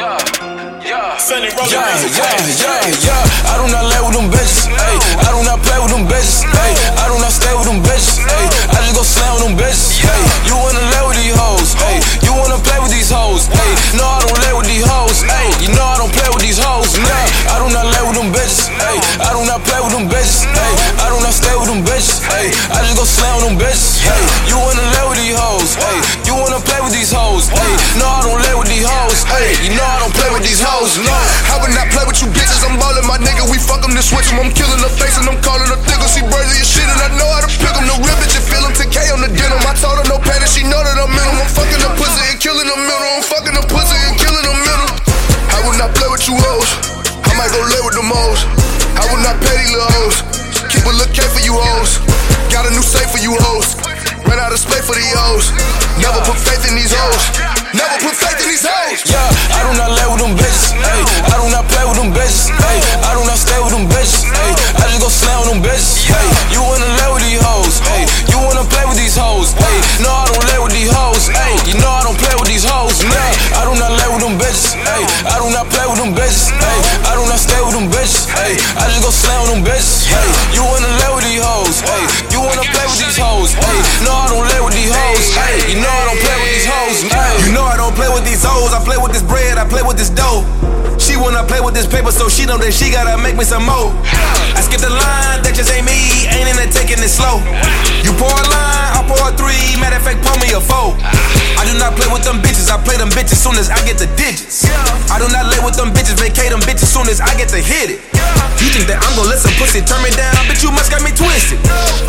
Yeah, yeah, yeah, yeah. yeah. I do not lay with them bitches. Ay, I do not play with them bitches. Ay, I do not stay with them bitches. Ay, I just go slam with them bitches. Ay, you wanna lay with these hoes? Ay, you wanna play with these hoes? Ay, no, I don't lay with these hoes. Ay, you know I don't play with these hoes. Nah, I do not lay with them bitches. Ay, I do not play with them bitches. Ay, I do not stay with them bitches. Ay, I just go slam with them bitches. Ay, you wanna lay with these hoes? Ay, you wanna play with these hoes? Ay, no, I don't lay you know I don't play with these hoes. No. I would not play with you bitches, I'm ballin' my nigga. We fuck them, then switch them. I'm killing her face and I'm calling her thicker. She brazy as shit and I know how to pick them. No real bitch, you feel. 10K on the denim. I told her no pain and she know that I'm in them. I'm fucking the pussy and killing the middle. I'm fucking the pussy and killing the middle. I would not play with you hoes. I might go lay with the hoes. I would not pay these little hoes. Keep a look K for you hoes. Got a new safe for you hoes. Ran out of space for these hoes. Never put faith in these hoes. Never put faith in these hoes. Slam them bitches. Ay, you wanna lay with these hoes? Ay, you wanna play with these hoes? Ay, no, I don't lay with these hoes. Ay, you know I don't play with these hoes. Ay. You know I don't play with these hoes, I play with this bread, I play with this dough. She wanna play with this paper, so she know that she gotta make me some more. I skip the line, that just ain't me, ain't in it taking it slow. You pour a line, I pour a three, matter of fact, pour me a four. I do not play with them bitches, I play them bitches soon as I get the digits. I do not lay with them bitches, vacate them bitches soon as I get to hit it. You think that I'm gon' let some pussy turn me down? Bitch, you must got me twisted.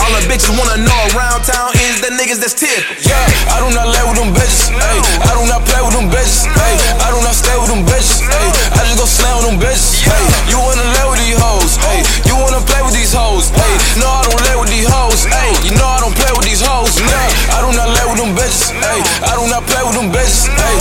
All the bitches wanna know around town is the niggas that's tipping. Yeah, I do not lay with them bitches. Ay, I do not play with them bitches. Ay, I do not stay with them bitches. Ay, I just go slam with them bitches. Ay, you wanna lay with these hoes? Ay, you wanna play with these hoes? Ay, no, I don't lay with these hoes. Ay, you know I don't play with these hoes. Nah, I do not lay with them bitches. Ay, I do not play with them bitches. Ay,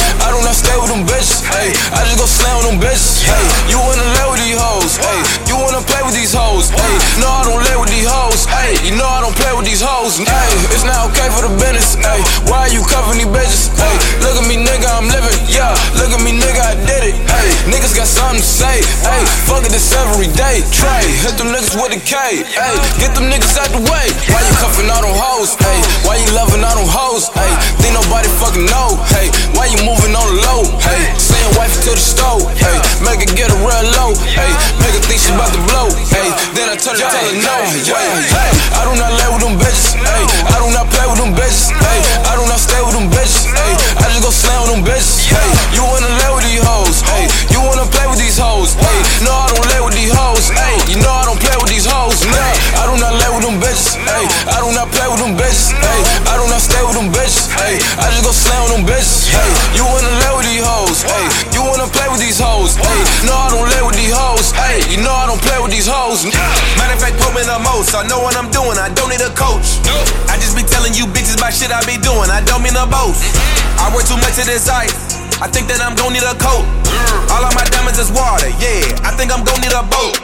every day. Trey, hit them niggas with a K. Ay, get them niggas out the way. Why you cuffing all them hoes? Ay, why you loving all them hoes? Ay, think nobody fucking know. Hey, why you moving on the low? Hey, saying wife to the stove. Hey, make her get a real low. Hey, make her think she about to blow. Hey, then I tell her, tell her no. Yeah, hey, I do not lay these hoes. Matter of fact, me the most. I know what I'm doing. I don't need a coach. I just be telling you bitches about shit I be doing. I don't mean a boast. I work too much to this ice. I think that I'm gon' need a coat. All of my diamonds is water, yeah. I think I'm gon' need a boat.